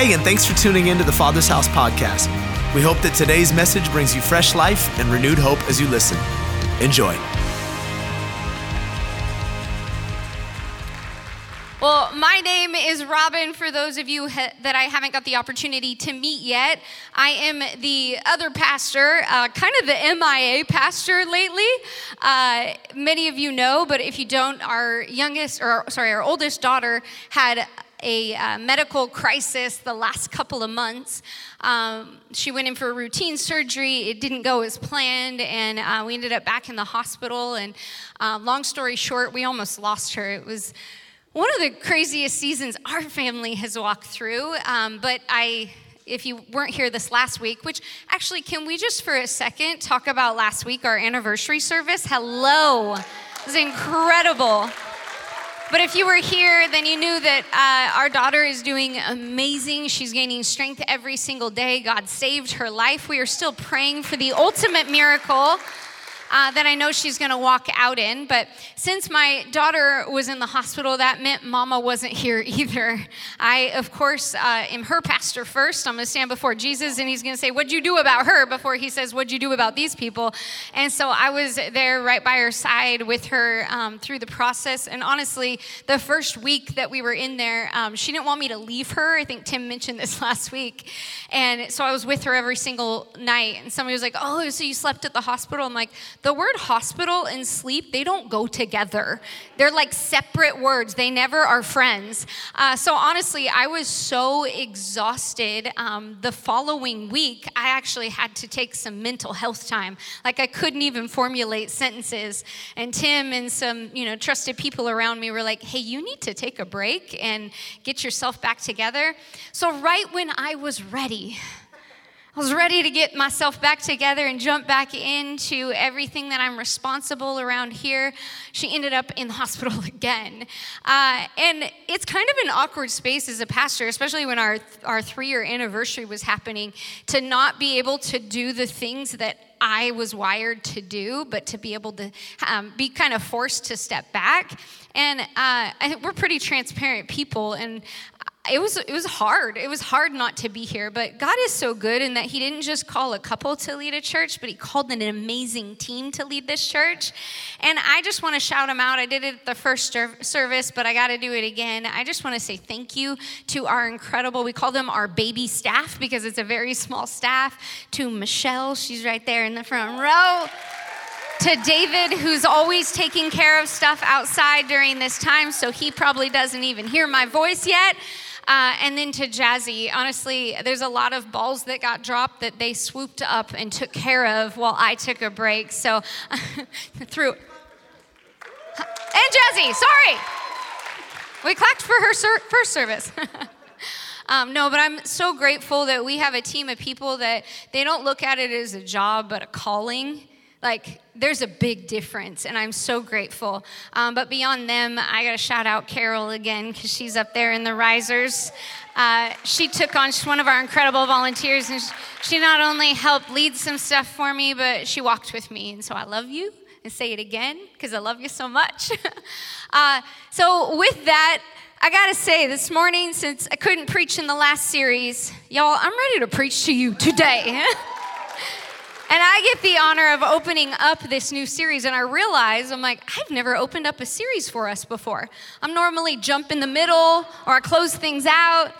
Hey, and thanks for tuning in to the Father's House podcast. We hope that today's message brings you fresh life and renewed hope as you listen. Enjoy. Well, my name is Robin. For those of you ha- that I haven't got the opportunity to meet yet, I am the other pastor, uh, kind of the MIA pastor lately. Uh, many of you know, but if you don't, our youngest, or sorry, our oldest daughter had a uh, medical crisis the last couple of months. Um, she went in for a routine surgery. It didn't go as planned, and uh, we ended up back in the hospital. And uh, long story short, we almost lost her. It was one of the craziest seasons our family has walked through. Um, but I, if you weren't here this last week, which actually, can we just for a second talk about last week, our anniversary service? Hello. It was incredible. But if you were here, then you knew that uh, our daughter is doing amazing. She's gaining strength every single day. God saved her life. We are still praying for the ultimate miracle uh, that I know she's going to walk out in. But since my daughter was in the hospital, that meant mama wasn't here either. I, of course, uh, am her pastor first. I'm going to stand before Jesus and he's going to say, What'd you do about her? before he says, What'd you do about these people? And so I was there right by her side with her um, through the process. And honestly, the first week that we were in there, um, she didn't want me to leave her. I think Tim mentioned this last week. And so I was with her every single night. And somebody was like, Oh, so you slept at the hospital? I'm like, the word hospital and sleep, they don't go together. They're like separate words, they never are friends. Uh, so honestly, I was so exhausted. Um, the following week, I actually had to take some mental health time. Like I couldn't even formulate sentences. And Tim and some, you know, trusted people around me were like, hey, you need to take a break and get yourself back together. So right when I was ready, was ready to get myself back together and jump back into everything that I'm responsible around here. She ended up in the hospital again. Uh, and it's kind of an awkward space as a pastor, especially when our, our three year anniversary was happening, to not be able to do the things that I was wired to do, but to be able to um, be kind of forced to step back. And uh, we're pretty transparent people, and it was it was hard. It was hard not to be here, but God is so good in that He didn't just call a couple to lead a church, but He called an amazing team to lead this church. And I just want to shout them out. I did it at the first service, but I got to do it again. I just want to say thank you to our incredible. We call them our baby staff because it's a very small staff. To Michelle, she's right there in the front row to David, who's always taking care of stuff outside during this time, so he probably doesn't even hear my voice yet. Uh, and then to Jazzy, honestly, there's a lot of balls that got dropped that they swooped up and took care of while I took a break. So through. And Jazzy, sorry. We clapped for her ser- first service. Um, no, but I'm so grateful that we have a team of people that they don't look at it as a job, but a calling. Like, there's a big difference, and I'm so grateful. Um, but beyond them, I got to shout out Carol again because she's up there in the risers. Uh, she took on, she's one of our incredible volunteers, and she not only helped lead some stuff for me, but she walked with me. And so I love you, and say it again because I love you so much. uh, so, with that, I gotta say, this morning, since I couldn't preach in the last series, y'all, I'm ready to preach to you today. And I get the honor of opening up this new series, and I realize I'm like, I've never opened up a series for us before. I'm normally jump in the middle or I close things out.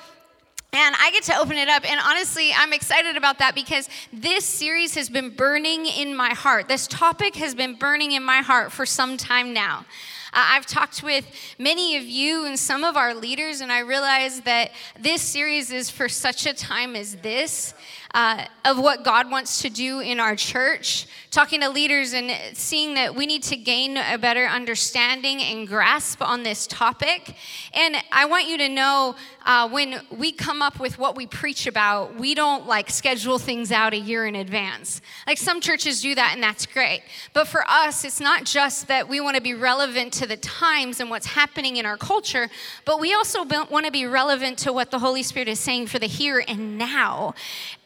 And I get to open it up. And honestly, I'm excited about that because this series has been burning in my heart. This topic has been burning in my heart for some time now. Uh, I've talked with many of you and some of our leaders, and I realize that this series is for such a time as this uh, of what God wants to do in our church, talking to leaders and seeing that we need to gain a better understanding and grasp on this topic. And I want you to know uh, when we come up with what we preach about, we don't like schedule things out a year in advance. Like some churches do that, and that's great. But for us, it's not just that we want to be relevant to the times and what's happening in our culture, but we also want to be relevant to what the Holy Spirit is saying for the here and now.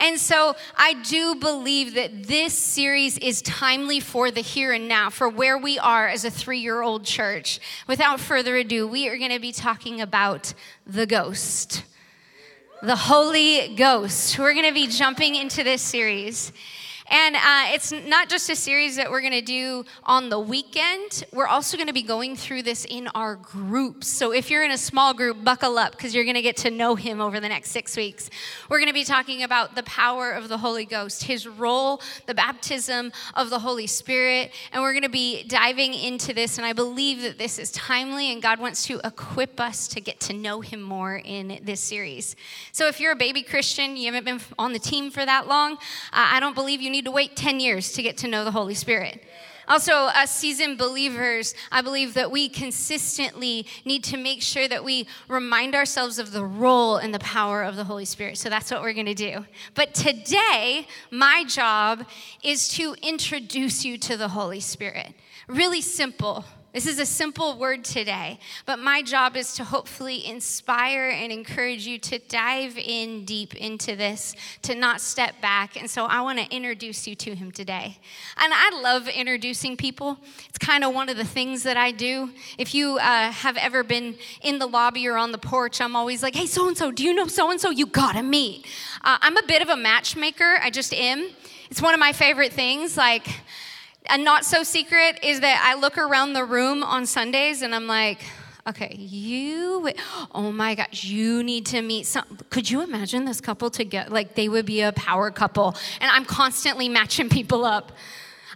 And so I do believe that this series is timely for the here and now, for where we are as a three year old church. Without further ado, we are going to be talking about the ghost. the Holy Ghost. We're going to be jumping into this series. And uh, it's not just a series that we're going to do on the weekend. We're also going to be going through this in our groups. So if you're in a small group, buckle up because you're going to get to know him over the next six weeks. We're going to be talking about the power of the Holy Ghost, his role, the baptism of the Holy Spirit. And we're going to be diving into this. And I believe that this is timely and God wants to equip us to get to know him more in this series. So if you're a baby Christian, you haven't been on the team for that long, uh, I don't believe you need to wait 10 years to get to know the Holy Spirit. Also, as seasoned believers, I believe that we consistently need to make sure that we remind ourselves of the role and the power of the Holy Spirit. So that's what we're going to do. But today, my job is to introduce you to the Holy Spirit. Really simple. This is a simple word today, but my job is to hopefully inspire and encourage you to dive in deep into this, to not step back. And so I want to introduce you to him today. And I love introducing people. It's kind of one of the things that I do. If you uh, have ever been in the lobby or on the porch, I'm always like, hey, so and so, do you know so and so? You gotta meet. Uh, I'm a bit of a matchmaker, I just am. It's one of my favorite things. Like, a not so secret is that I look around the room on Sundays and I'm like, okay, you, oh my gosh, you need to meet some. Could you imagine this couple together? Like they would be a power couple. And I'm constantly matching people up.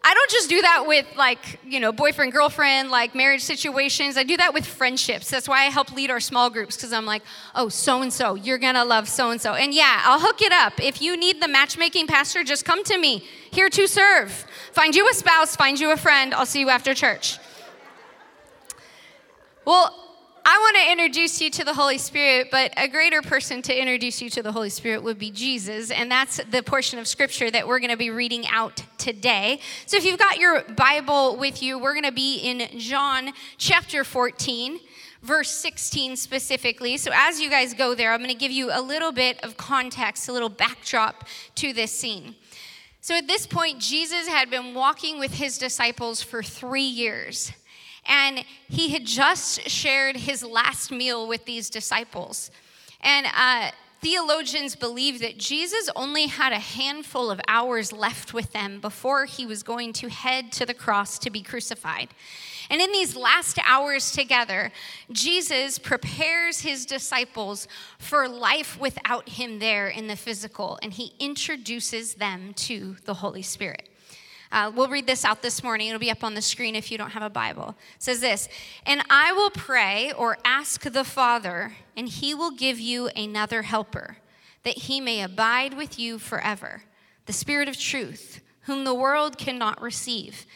I don't just do that with like, you know, boyfriend, girlfriend, like marriage situations. I do that with friendships. That's why I help lead our small groups because I'm like, oh, so and so, you're gonna love so and so. And yeah, I'll hook it up. If you need the matchmaking pastor, just come to me. Here to serve. Find you a spouse, find you a friend. I'll see you after church. Well, I want to introduce you to the Holy Spirit, but a greater person to introduce you to the Holy Spirit would be Jesus. And that's the portion of scripture that we're going to be reading out today. So if you've got your Bible with you, we're going to be in John chapter 14 verse 16 specifically. So, as you guys go there, I'm going to give you a little bit of context, a little backdrop to this scene. So, at this point, Jesus had been walking with his disciples for three years and he had just shared his last meal with these disciples. And uh, theologians believe that Jesus only had a handful of hours left with them before he was going to head to the cross to be crucified. And in these last hours together, Jesus prepares his disciples for life without him there in the physical, and he introduces them to the Holy Spirit. Uh, we'll read this out this morning. It'll be up on the screen if you don't have a Bible. It says this And I will pray or ask the Father, and he will give you another helper, that he may abide with you forever. The Spirit of truth, whom the world cannot receive,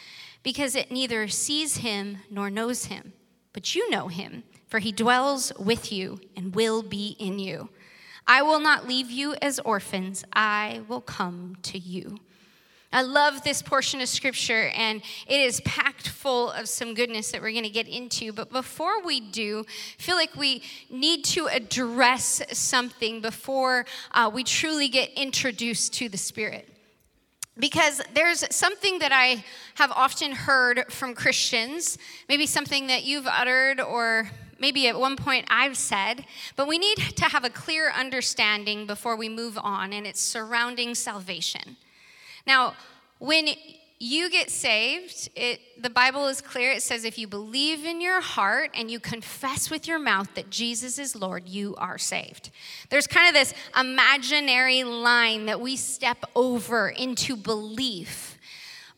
because it neither sees him nor knows him. But you know him, for he dwells with you and will be in you. I will not leave you as orphans, I will come to you. I love this portion of scripture, and it is packed full of some goodness that we're going to get into. But before we do, I feel like we need to address something before uh, we truly get introduced to the Spirit. Because there's something that I have often heard from Christians, maybe something that you've uttered or maybe at one point I've said, but we need to have a clear understanding before we move on, and it's surrounding salvation. Now, when you get saved, it, the Bible is clear. It says if you believe in your heart and you confess with your mouth that Jesus is Lord, you are saved. There's kind of this imaginary line that we step over into belief.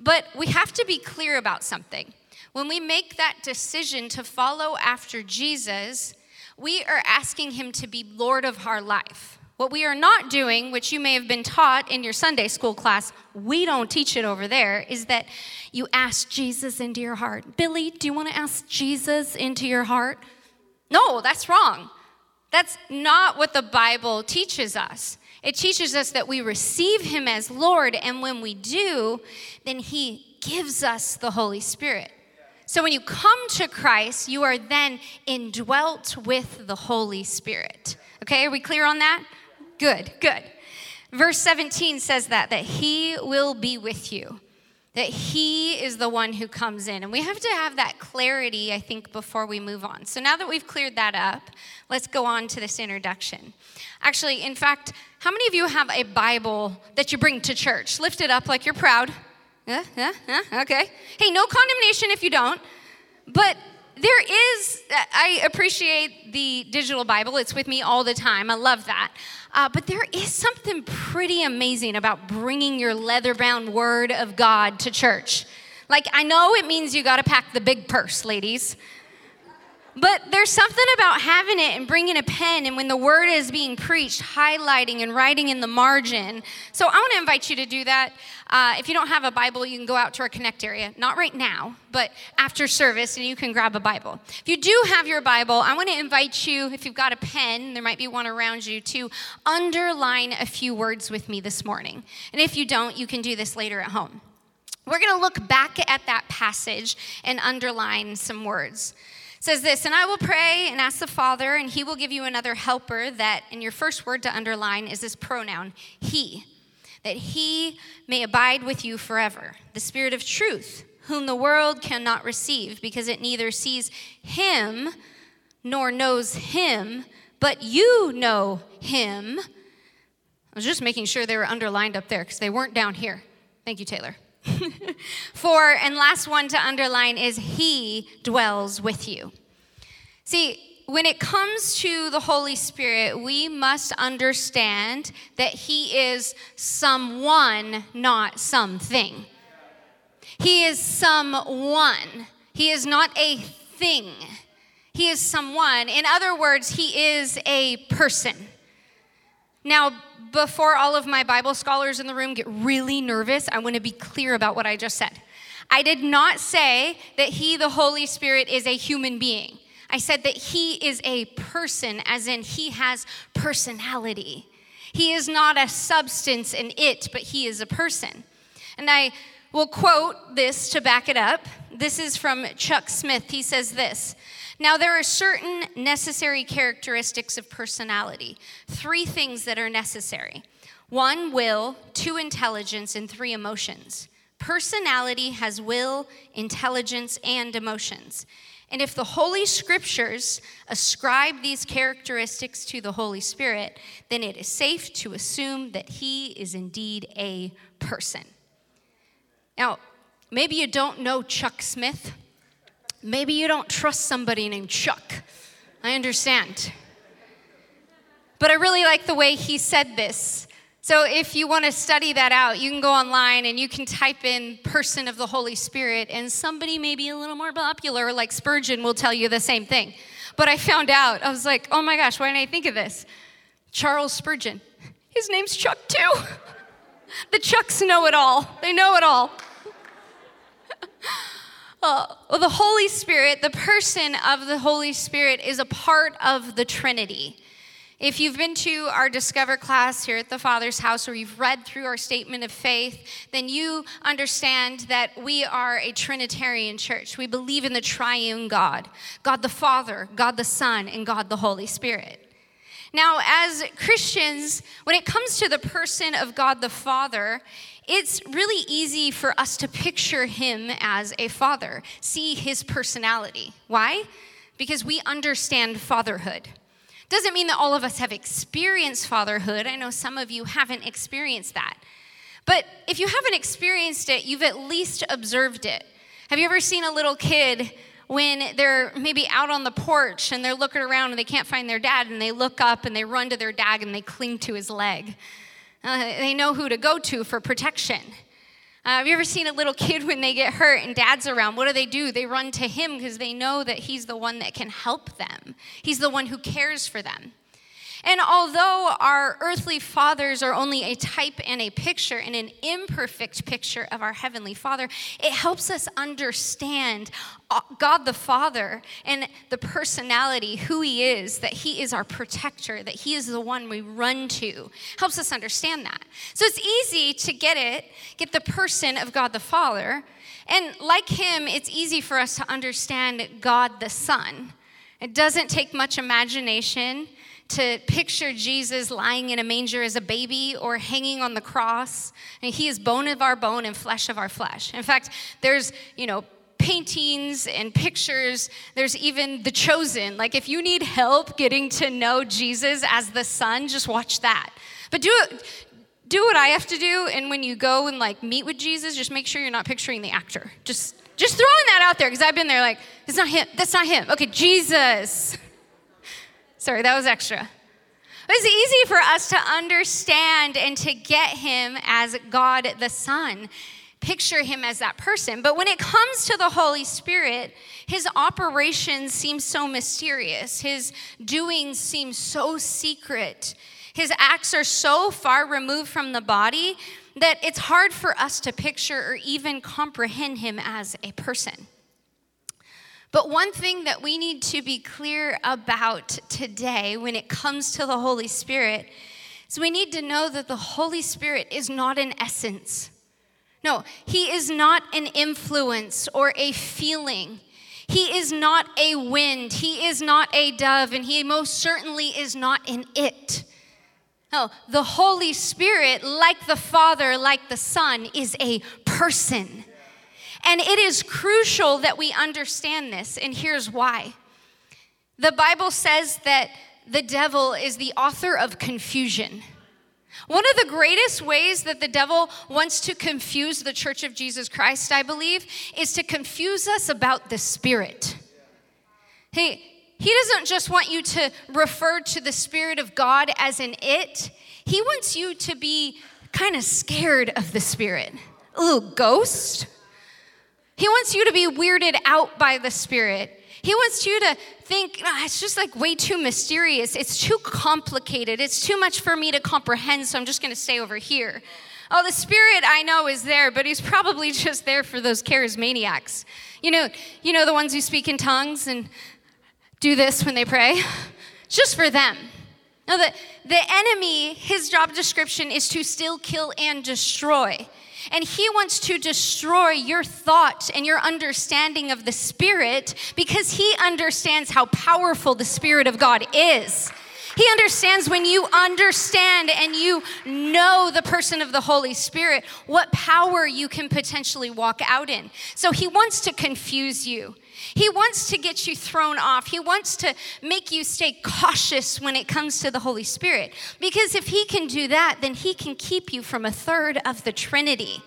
But we have to be clear about something. When we make that decision to follow after Jesus, we are asking him to be Lord of our life. What we are not doing, which you may have been taught in your Sunday school class, we don't teach it over there, is that you ask Jesus into your heart. Billy, do you want to ask Jesus into your heart? No, that's wrong. That's not what the Bible teaches us. It teaches us that we receive Him as Lord, and when we do, then He gives us the Holy Spirit. So when you come to Christ, you are then indwelt with the Holy Spirit. Okay, are we clear on that? Good, good. Verse 17 says that, that he will be with you. that He is the one who comes in. And we have to have that clarity, I think, before we move on. So now that we've cleared that up, let's go on to this introduction. Actually, in fact, how many of you have a Bible that you bring to church? Lift it up like you're proud. Yeah, yeah, yeah, okay. Hey, no condemnation if you don't. But there is, I appreciate the digital Bible. It's with me all the time. I love that. Uh, but there is something pretty amazing about bringing your leather bound word of God to church. Like, I know it means you got to pack the big purse, ladies. But there's something about having it and bringing a pen, and when the word is being preached, highlighting and writing in the margin. So I want to invite you to do that. Uh, if you don't have a Bible, you can go out to our Connect area. Not right now, but after service, and you can grab a Bible. If you do have your Bible, I want to invite you, if you've got a pen, there might be one around you, to underline a few words with me this morning. And if you don't, you can do this later at home. We're going to look back at that passage and underline some words says this, and I will pray and ask the Father, and he will give you another helper that, in your first word to underline, is this pronoun, he, that he may abide with you forever. The Spirit of truth, whom the world cannot receive, because it neither sees him nor knows him, but you know him. I was just making sure they were underlined up there because they weren't down here. Thank you, Taylor. For, and last one to underline is He dwells with you. See, when it comes to the Holy Spirit, we must understand that He is someone, not something. He is someone. He is not a thing. He is someone. In other words, He is a person. Now, before all of my Bible scholars in the room get really nervous, I want to be clear about what I just said. I did not say that He, the Holy Spirit, is a human being. I said that He is a person, as in He has personality. He is not a substance and it, but He is a person. And I will quote this to back it up. This is from Chuck Smith. He says this now, there are certain necessary characteristics of personality, three things that are necessary one, will, two, intelligence, and three, emotions. Personality has will, intelligence, and emotions. And if the Holy Scriptures ascribe these characteristics to the Holy Spirit, then it is safe to assume that He is indeed a person. Now, maybe you don't know Chuck Smith. Maybe you don't trust somebody named Chuck. I understand. But I really like the way he said this. So if you want to study that out, you can go online and you can type in person of the Holy Spirit, and somebody maybe a little more popular, like Spurgeon, will tell you the same thing. But I found out, I was like, oh my gosh, why didn't I think of this? Charles Spurgeon. His name's Chuck too. the Chucks know it all, they know it all. well, the Holy Spirit, the person of the Holy Spirit, is a part of the Trinity. If you've been to our Discover class here at the Father's house or you've read through our statement of faith, then you understand that we are a Trinitarian church. We believe in the triune God God the Father, God the Son, and God the Holy Spirit. Now, as Christians, when it comes to the person of God the Father, it's really easy for us to picture him as a father, see his personality. Why? Because we understand fatherhood. Doesn't mean that all of us have experienced fatherhood. I know some of you haven't experienced that. But if you haven't experienced it, you've at least observed it. Have you ever seen a little kid when they're maybe out on the porch and they're looking around and they can't find their dad and they look up and they run to their dad and they cling to his leg? Uh, they know who to go to for protection. Uh, have you ever seen a little kid when they get hurt and dad's around? What do they do? They run to him because they know that he's the one that can help them, he's the one who cares for them. And although our earthly fathers are only a type and a picture and an imperfect picture of our heavenly Father, it helps us understand uh, God the Father and the personality, who He is, that He is our protector, that He is the one we run to. Helps us understand that. So it's easy to get it, get the person of God the Father. And like Him, it's easy for us to understand God the Son It doesn't take much imagination to picture Jesus lying in a manger as a baby or hanging on the cross. And he is bone of our bone and flesh of our flesh. In fact, there's, you know, paintings and pictures. There's even The Chosen. Like, if you need help getting to know Jesus as the Son, just watch that. But do it. Do what I have to do, and when you go and like meet with Jesus, just make sure you're not picturing the actor. Just, just throwing that out there because I've been there. Like, it's not him. That's not him. Okay, Jesus. Sorry, that was extra. It's easy for us to understand and to get him as God the Son, picture him as that person. But when it comes to the Holy Spirit, his operations seem so mysterious, his doings seem so secret, his acts are so far removed from the body that it's hard for us to picture or even comprehend him as a person. But one thing that we need to be clear about today when it comes to the Holy Spirit is we need to know that the Holy Spirit is not an essence. No, He is not an influence or a feeling. He is not a wind. He is not a dove, and He most certainly is not an it. No, the Holy Spirit, like the Father, like the Son, is a person. And it is crucial that we understand this, and here's why. The Bible says that the devil is the author of confusion. One of the greatest ways that the devil wants to confuse the church of Jesus Christ, I believe, is to confuse us about the Spirit. He, he doesn't just want you to refer to the Spirit of God as an it, he wants you to be kind of scared of the Spirit. Ooh, ghost? He wants you to be weirded out by the Spirit. He wants you to think, oh, it's just like way too mysterious. It's too complicated. It's too much for me to comprehend, so I'm just going to stay over here. Oh, the Spirit I know is there, but He's probably just there for those charismaniacs. You know, you know the ones who speak in tongues and do this when they pray? Just for them. No, the, the enemy, his job description is to still kill, and destroy. And He wants to destroy your thought and your understanding of the Spirit because He understands how powerful the Spirit of God is. He understands when you understand and you know the person of the Holy Spirit, what power you can potentially walk out in. So he wants to confuse you. He wants to get you thrown off. He wants to make you stay cautious when it comes to the Holy Spirit. Because if He can do that, then He can keep you from a third of the Trinity.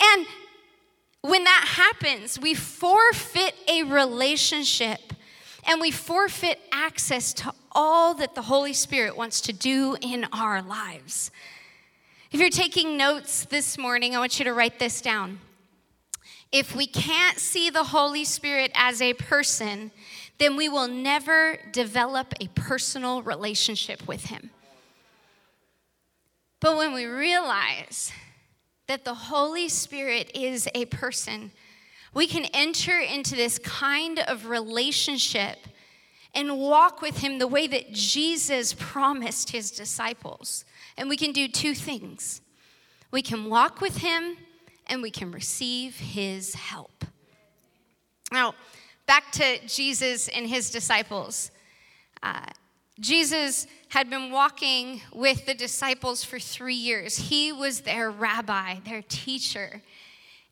And when that happens, we forfeit a relationship and we forfeit access to all that the Holy Spirit wants to do in our lives. If you're taking notes this morning, I want you to write this down. If we can't see the Holy Spirit as a person, then we will never develop a personal relationship with Him. But when we realize that the Holy Spirit is a person, we can enter into this kind of relationship and walk with Him the way that Jesus promised His disciples. And we can do two things we can walk with Him and we can receive his help. Now, back to Jesus and his disciples. Uh, Jesus had been walking with the disciples for three years. He was their rabbi, their teacher.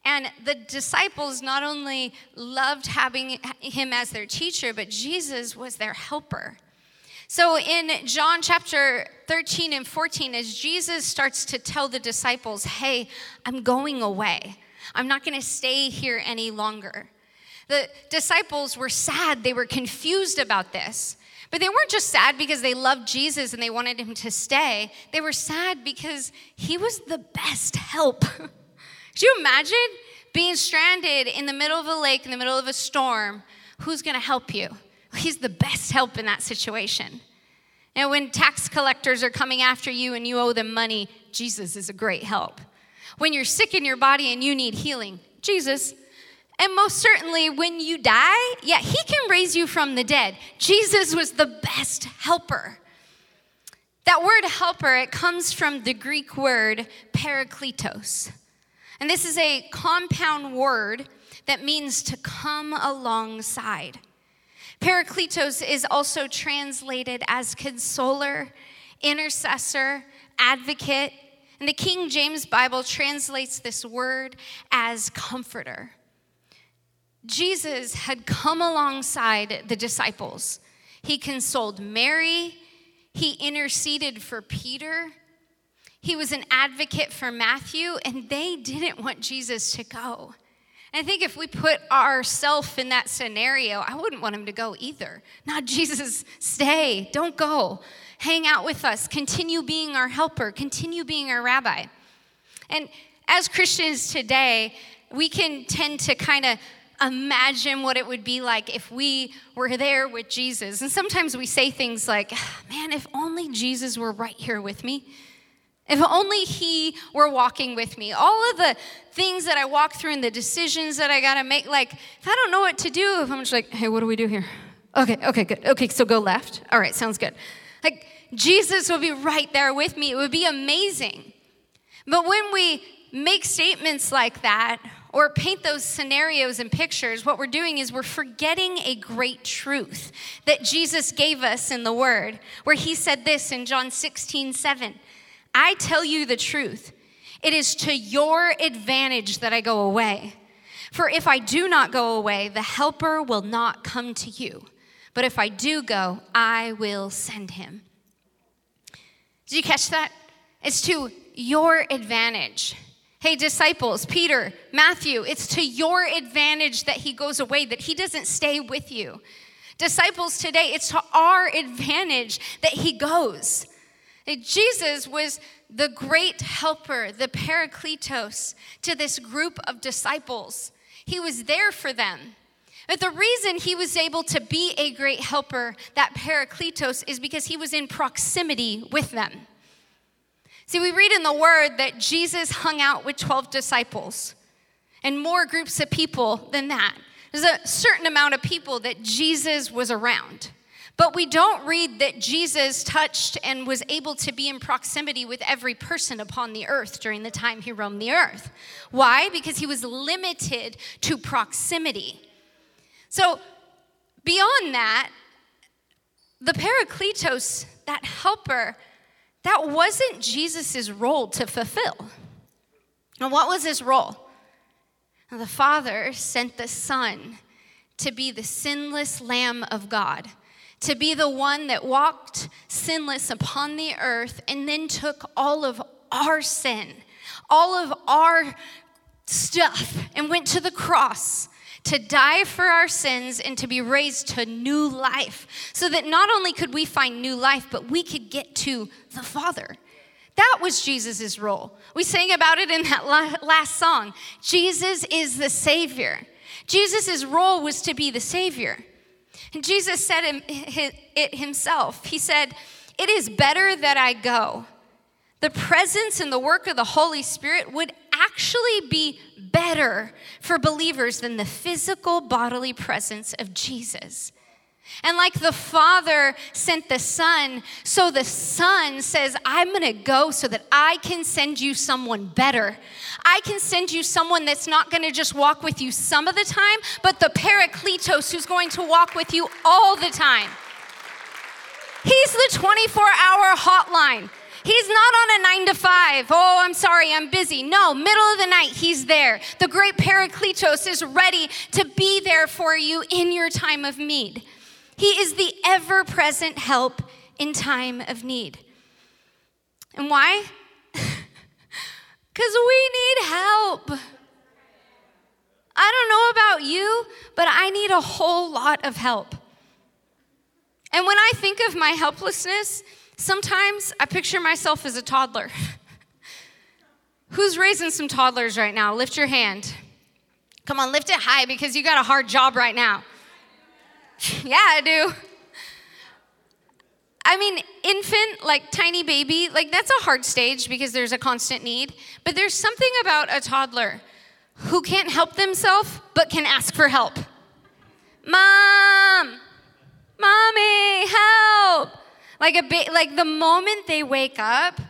And the disciples not only loved having him as their teacher, but Jesus was their helper. So in John chapter 13 and 14, as Jesus starts to tell the disciples, hey, I'm going away, I'm not going to stay here any longer. The disciples were sad, they were confused about this. But they weren't just sad because they loved Jesus and they wanted him to stay. They were sad because he was the best help. Could you imagine being stranded in the middle of a lake, in the middle of a storm? Who's going to help you? He's the best help in that situation. And when tax collectors are coming after you and you owe them money, Jesus is a great help. When you're sick in your body and you need healing, Jesus. And most certainly, when you die, yeah, He can raise you from the dead. Jesus was the best helper. That word helper, it comes from the Greek word parakletos. And this is a compound word that means to come alongside. Parakletos is also translated as consoler, intercessor, advocate. And the King James Bible translates this word as comforter. Jesus had come alongside the disciples. He consoled Mary, he interceded for Peter, he was an advocate for Matthew, and they didn't want Jesus to go. And I think if we put ourselves in that scenario, I wouldn't want him to go either. Not Jesus, stay, don't go. Hang out with us, continue being our helper, continue being our rabbi. And as Christians today, we can tend to kind of imagine what it would be like if we were there with Jesus. And sometimes we say things like, man, if only Jesus were right here with me. If only he were walking with me. All of the things that I walk through and the decisions that I got to make, like, if I don't know what to do, if I'm just like, hey, what do we do here? Okay, okay, good. Okay, so go left. All right, sounds good. Like, Jesus would be right there with me. It would be amazing. But when we make statements like that, or paint those scenarios and pictures, what we're doing is we're forgetting a great truth that Jesus gave us in the Word, where He said this in John 16, 7. I tell you the truth. It is to your advantage that I go away. For if I do not go away, the Helper will not come to you. But if I do go, I will send him. Did you catch that? It's to your advantage. Hey, disciples, Peter, Matthew, it's to your advantage that he goes away, that he doesn't stay with you. Disciples today, it's to our advantage that he goes. Jesus was the great helper, the parakletos to this group of disciples. He was there for them. But the reason he was able to be a great helper, that parakletos, is because he was in proximity with them. See, we read in the word that Jesus hung out with 12 disciples and more groups of people than that. There's a certain amount of people that Jesus was around. But we don't read that Jesus touched and was able to be in proximity with every person upon the earth during the time he roamed the earth. Why? Because he was limited to proximity. So, beyond that, the Parakletos, that helper, that wasn't Jesus' role to fulfill. And what was his role? the Father sent the Son to be the sinless Lamb of God to be the one that walked sinless upon the earth and then took all of our sin, all of our stuff, and went to the cross to die for our sins and to be raised to new life so that not only could we find new life, but we could get to the Father. That was Jesus' role. We sang about it in that last song. Jesus is the Savior. Jesus' role was to be the Savior. And Jesus said it himself. He said, It is better that I go. The presence and the work of the Holy Spirit would actually be better for believers than the physical bodily presence of Jesus. And like the Father sent the Son, so the Son says, I'm gonna go so that I can send you someone better. I can send you someone that's not gonna just walk with you some of the time, but the Parakletos who's going to walk with you all the time. He's the 24 hour hotline. He's not on a nine to five. Oh, I'm sorry, I'm busy. No, middle of the night, he's there. The great Parakletos is ready to be there for you in your time of need. He is the ever present help in time of need. And why? Because we need help. I don't know about you, but I need a whole lot of help. And when I think of my helplessness, sometimes I picture myself as a toddler. Who's raising some toddlers right now? Lift your hand. Come on, lift it high because you got a hard job right now. yeah, I do. I mean, infant, like tiny baby, like that's a hard stage because there's a constant need. But there's something about a toddler who can't help themselves but can ask for help. Mom, mommy, help. Like a ba- like the moment they wake up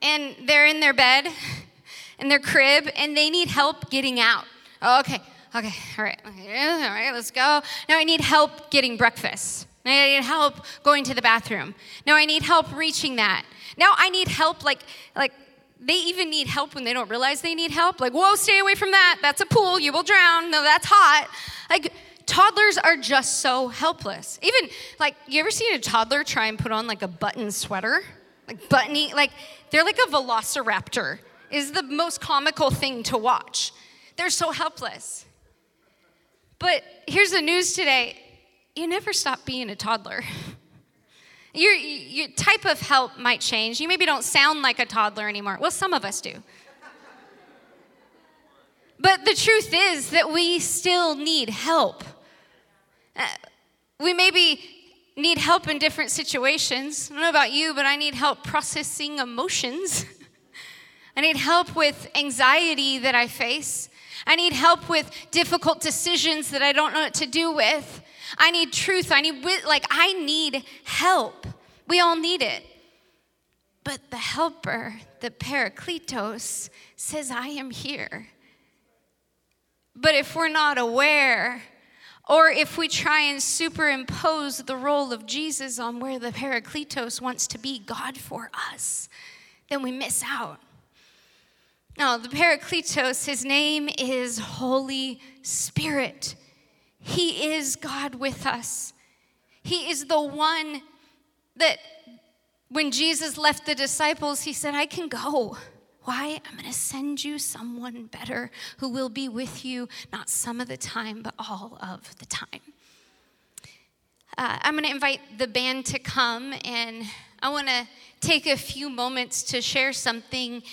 and they're in their bed in their crib and they need help getting out. Oh, okay, Okay, all right, okay, all right, let's go. Now I need help getting breakfast. Now I need help going to the bathroom. Now I need help reaching that. Now I need help, like, like they even need help when they don't realize they need help. Like, whoa, stay away from that. That's a pool. You will drown. No, that's hot. Like, toddlers are just so helpless. Even, like, you ever seen a toddler try and put on like a button sweater? Like, buttony, like, they're like a velociraptor, is the most comical thing to watch. They're so helpless. But here's the news today you never stop being a toddler. Your, your type of help might change. You maybe don't sound like a toddler anymore. Well, some of us do. But the truth is that we still need help. Uh, we maybe need help in different situations. I don't know about you, but I need help processing emotions. I need help with anxiety that I face. I need help with difficult decisions that I don't know what to do with. I need truth. I need, like, I need help. We all need it. But the helper, the Parakletos, says, I am here. But if we're not aware, or if we try and superimpose the role of Jesus on where the Parakletos wants to be God for us, then we miss out. Now, the Parakletos, his name is Holy Spirit. He is God with us. He is the one that when Jesus left the disciples, he said, I can go. Why? I'm going to send you someone better who will be with you, not some of the time, but all of the time. Uh, I'm going to invite the band to come, and I want to take a few moments to share something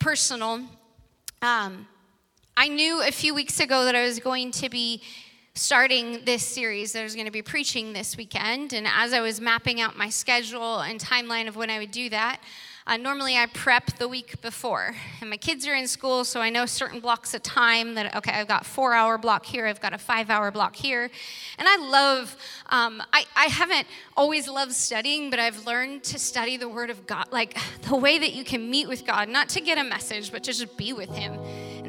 personal. Um, I knew a few weeks ago that I was going to be starting this series that I was going to be preaching this weekend. And as I was mapping out my schedule and timeline of when I would do that, uh, normally I prep the week before. And my kids are in school, so I know certain blocks of time that, okay, I've got four hour block here, I've got a five hour block here. And I love, um, I, I haven't always loved studying, but I've learned to study the Word of God, like the way that you can meet with God, not to get a message, but to just be with Him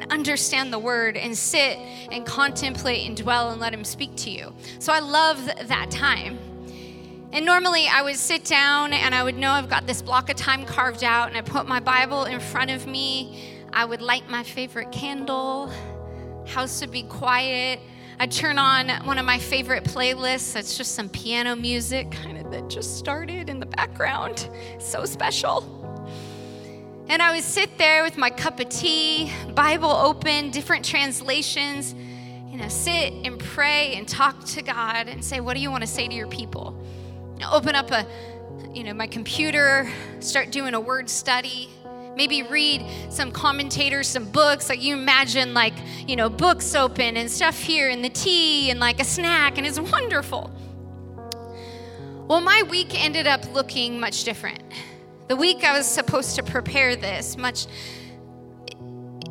and understand the word and sit and contemplate and dwell and let him speak to you. So I love that time. And normally I would sit down and I would know I've got this block of time carved out and I put my Bible in front of me. I would light my favorite candle. House would be quiet. I'd turn on one of my favorite playlists. That's just some piano music kind of that just started in the background. So special. And I would sit there with my cup of tea, Bible open, different translations, you know, sit and pray and talk to God and say, What do you want to say to your people? Open up a, you know, my computer, start doing a word study. Maybe read some commentators, some books. Like you imagine, like, you know, books open and stuff here, and the tea, and like a snack, and it's wonderful. Well, my week ended up looking much different. The week I was supposed to prepare this, much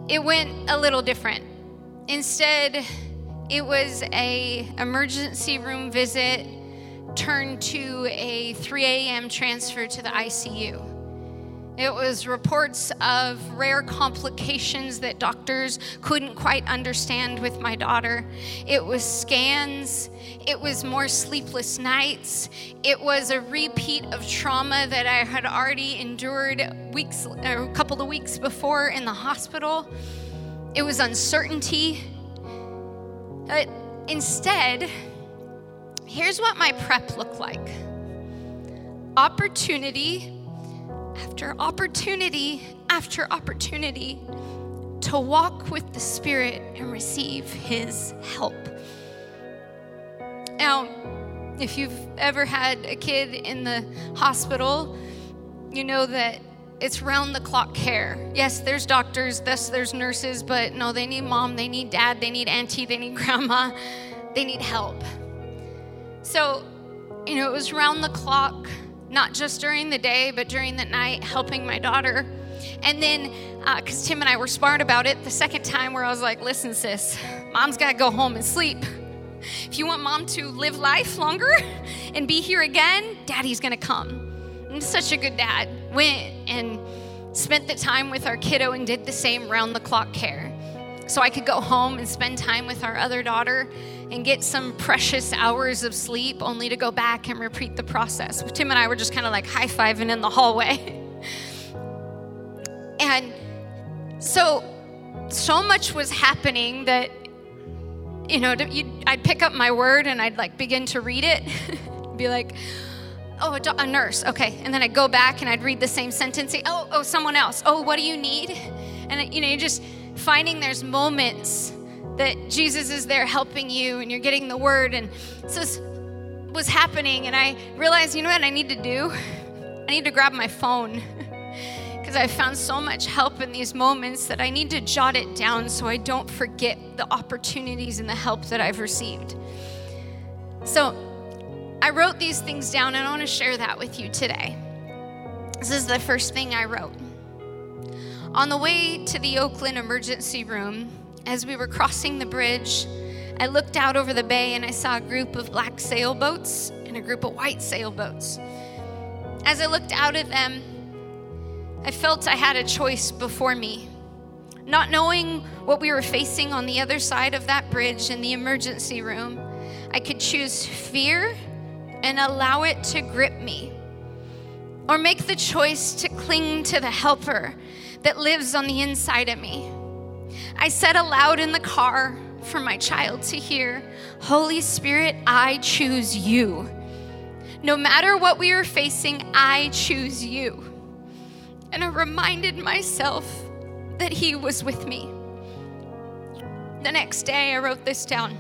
it went a little different. Instead, it was a emergency room visit turned to a 3 a.m. transfer to the ICU. It was reports of rare complications that doctors couldn't quite understand with my daughter. It was scans. It was more sleepless nights. It was a repeat of trauma that I had already endured weeks, a couple of weeks before in the hospital. It was uncertainty. But instead, here's what my prep looked like opportunity after opportunity after opportunity to walk with the Spirit and receive His help. Now, if you've ever had a kid in the hospital, you know that it's round the clock care. Yes, there's doctors, yes, there's nurses, but no, they need mom, they need dad, they need auntie, they need grandma, they need help. So, you know, it was round the clock not just during the day, but during the night, helping my daughter. And then, because uh, Tim and I were smart about it, the second time where I was like, listen, sis, mom's got to go home and sleep. If you want mom to live life longer and be here again, daddy's going to come. I'm such a good dad. Went and spent the time with our kiddo and did the same round the clock care. so I could go home and spend time with our other daughter and get some precious hours of sleep, only to go back and repeat the process. Tim and I were just kind of like high fiving in the hallway. and so, so much was happening that, you know, I'd pick up my word and I'd like begin to read it, be like, oh, a, nurse, okay. And then I'd go back and I'd read the same sentence, say, oh, oh, someone else. Oh, what do you need? And, you know, you're just finding there's moments that Jesus is there helping you and you're getting the word. And so this was happening. And I realized, you know what I need to do? I need to grab my phone because I found so much help in these moments that I need to jot it down so I don't forget the opportunities and the help that I've received. So I wrote these things down and I want to share that with you today. This is the first thing I wrote. On the way to the Oakland emergency room, as we were crossing the bridge, I looked out over the bay and I saw a group of black sailboats and a group of white sailboats. As I looked out at them, I felt I had a choice before me. Not knowing what we were facing on the other side of that bridge in the emergency room, I could choose fear and allow it to grip me. Or make the choice to cling to the helper that lives on the inside of me. I said aloud in the car for my child to hear Holy Spirit, I choose you. No matter what we are facing, I choose you. And I reminded myself that He was with me. The next day, I wrote this down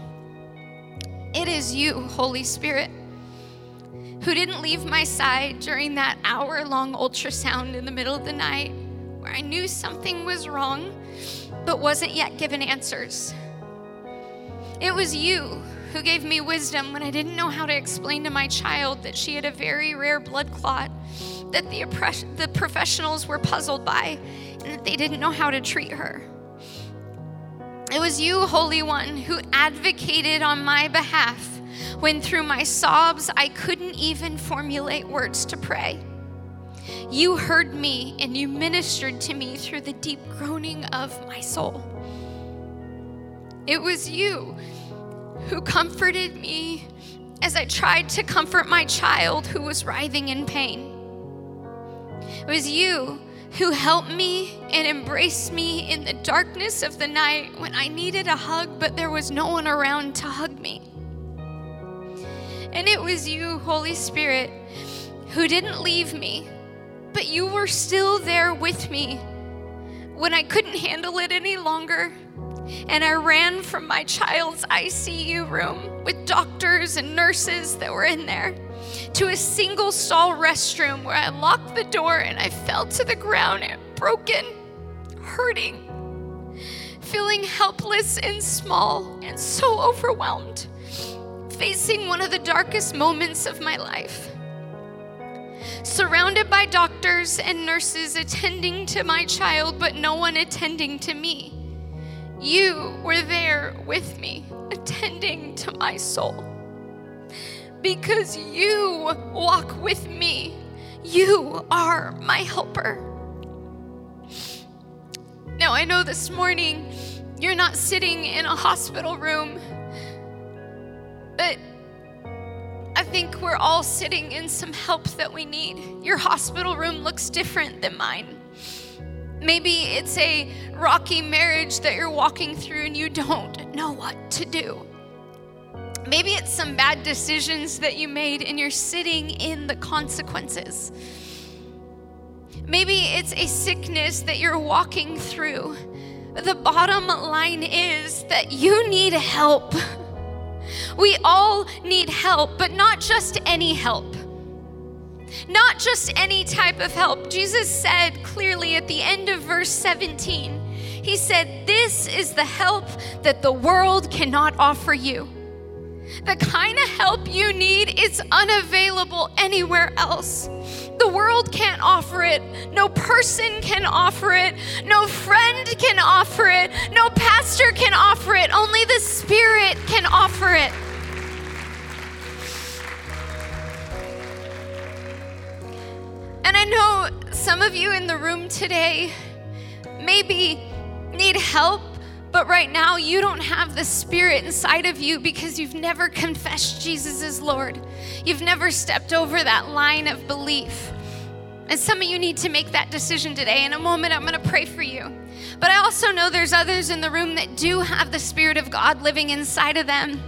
It is you, Holy Spirit who didn't leave my side during that hour long ultrasound in the middle of the night where I knew something was wrong but wasn't yet given answers. It was you who gave me wisdom when I didn't know how to explain to my child that she had a very rare blood clot that the, the professionals were puzzled by and that they didn't know how to treat her. It was you, Holy One, who advocated on my behalf when through my sobs I couldn't even formulate words to pray. You heard me and you ministered to me through the deep groaning of my soul. It was you who comforted me as I tried to comfort my child who was writhing in pain. It was you who helped me and embraced me in the darkness of the night when I needed a hug, but there was no one around to hug me. And it was you, Holy Spirit, who didn't leave me, but you were still there with me when I couldn't handle it any longer. And I ran from my child's ICU room with doctors and nurses that were in there to a single stall restroom where I locked the door and I fell to the ground broken, hurting, feeling helpless and small and so overwhelmed facing one of the darkest moments of my life. Surrounded by doctors and nurses attending to my child, but no one attending to me. You were there with me, attending to my soul. Because you walk with me, you are my helper. Now, I know this morning you're not sitting in a hospital room but I think we're all sitting in some help that we need. Your hospital room looks different than mine. Maybe it's a rocky marriage that you're walking through and you don't know what to do. Maybe it's some bad decisions that you made and you're sitting in the consequences. Maybe it's a sickness that you're walking through. The bottom line is that you need help. We all need help, but not just any help. Not just any type of help. Jesus said clearly at the end of verse 17, He said, This is the help that the world cannot offer you. The kind of help you need is unavailable anywhere else. The world can't offer it. No person can offer it. No friend can offer it. No pastor can offer it. Only the Spirit can offer it. And I know some of you in the room today maybe need help But right now, you don't have the Spirit inside of you because you've never confessed Jesus as Lord. You've never stepped over that line of belief. And some of you need to make that decision today. In a moment, I'm going to pray for you. But I also know there's others in the room that do have the Spirit of God living inside of them.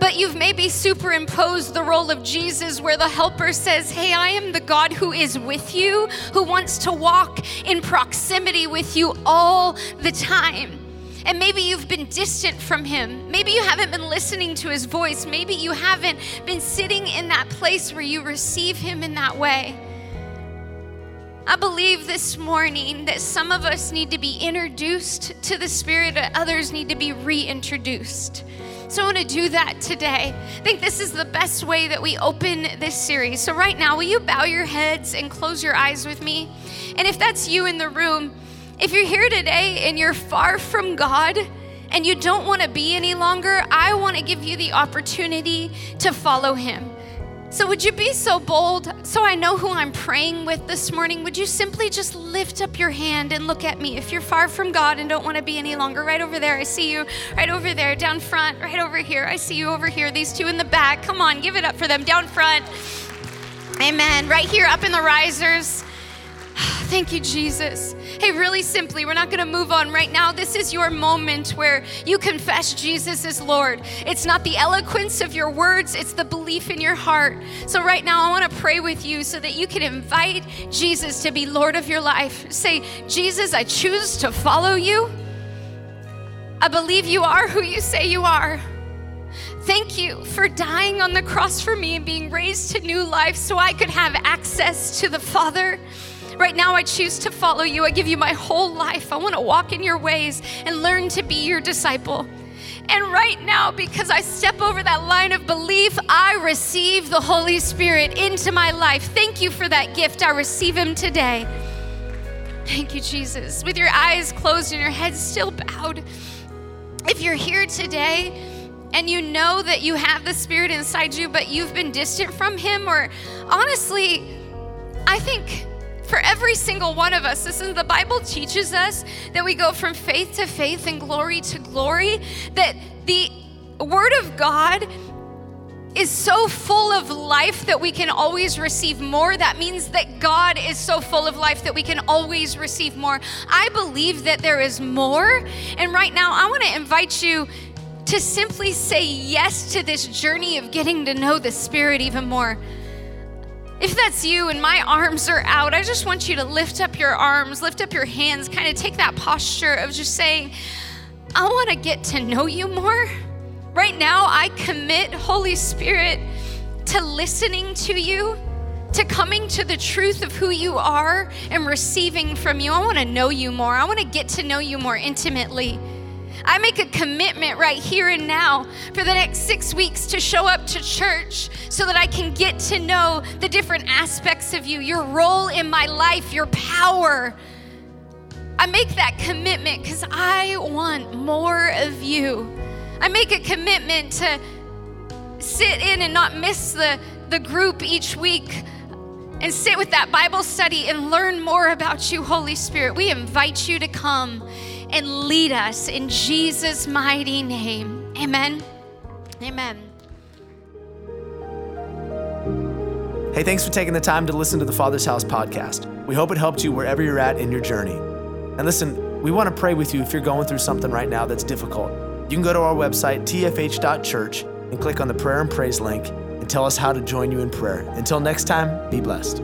But you've maybe superimposed the role of Jesus where the helper says, Hey, I am the God who is with you, who wants to walk in proximity with you all the time. And maybe you've been distant from him. Maybe you haven't been listening to his voice. Maybe you haven't been sitting in that place where you receive him in that way. I believe this morning that some of us need to be introduced to the Spirit, and others need to be reintroduced. So I want to do that today. I think this is the best way that we open this series. So, right now, will you bow your heads and close your eyes with me? And if that's you in the room, if you're here today and you're far from God, and you don't want to be any longer, I want to give you the opportunity to follow Him. So, would you be so bold so I know who I'm praying with this morning? Would you simply just lift up your hand and look at me if you're far from God and don't want to be any longer? Right over there, I see you. Right over there, down front, right over here, I see you over here. These two in the back, come on, give it up for them. Down front. Amen. Right here, up in the risers. Thank you, Jesus. Hey, really simply, we're not going to move on right now. This is your moment where you confess Jesus is Lord. It's not the eloquence of your words, it's the belief in your heart. So, right now, I want to pray with you so that you can invite Jesus to be Lord of your life. Say, Jesus, I choose to follow you. I believe you are who you say you are. Thank you for dying on the cross for me and being raised to new life so I could have access to the Father. Right now, I choose to follow you. I give you my whole life. I want to walk in your ways and learn to be your disciple. And right now, because I step over that line of belief, I receive the Holy Spirit into my life. Thank you for that gift. I receive Him today. Thank you, Jesus. With your eyes closed and your head still bowed, if you're here today, and you know that you have the Spirit inside you, but you've been distant from Him, or honestly, I think for every single one of us. Listen, the Bible teaches us that we go from faith to faith and glory to glory, that the Word of God is so full of life that we can always receive more. That means that God is so full of life that we can always receive more. I believe that there is more. And right now, I want to invite you to simply say yes to this journey of getting to know the Spirit even more. If that's you and my arms are out, I just want you to lift up your arms, lift up your hands, kind of take that posture of just saying, I want to get to know you more. Right now, I commit, Holy Spirit, to listening to you, to coming to the truth of who you are and receiving from you. I want to know you more. I want to get to know you more intimately. I make a commitment right here and now for the next six weeks to show up to church so that I can get to know the different aspects of you, your role in my life, your power. I make that commitment because I want more of you. I make a commitment to sit in and not miss the, the group each week and sit with that Bible study and learn more about you, Holy Spirit. We invite you to come and lead us in Jesus' mighty name. Amen. Amen. Hey, thanks for taking the time to listen to the Father's House podcast. We hope it helped you wherever you're at in your journey. And listen, we want to pray with you if you're going through something right now that's difficult. You can go to our website, tfh.church, and click on the prayer and praise link and tell us how to join you in prayer. Until next time, be blessed.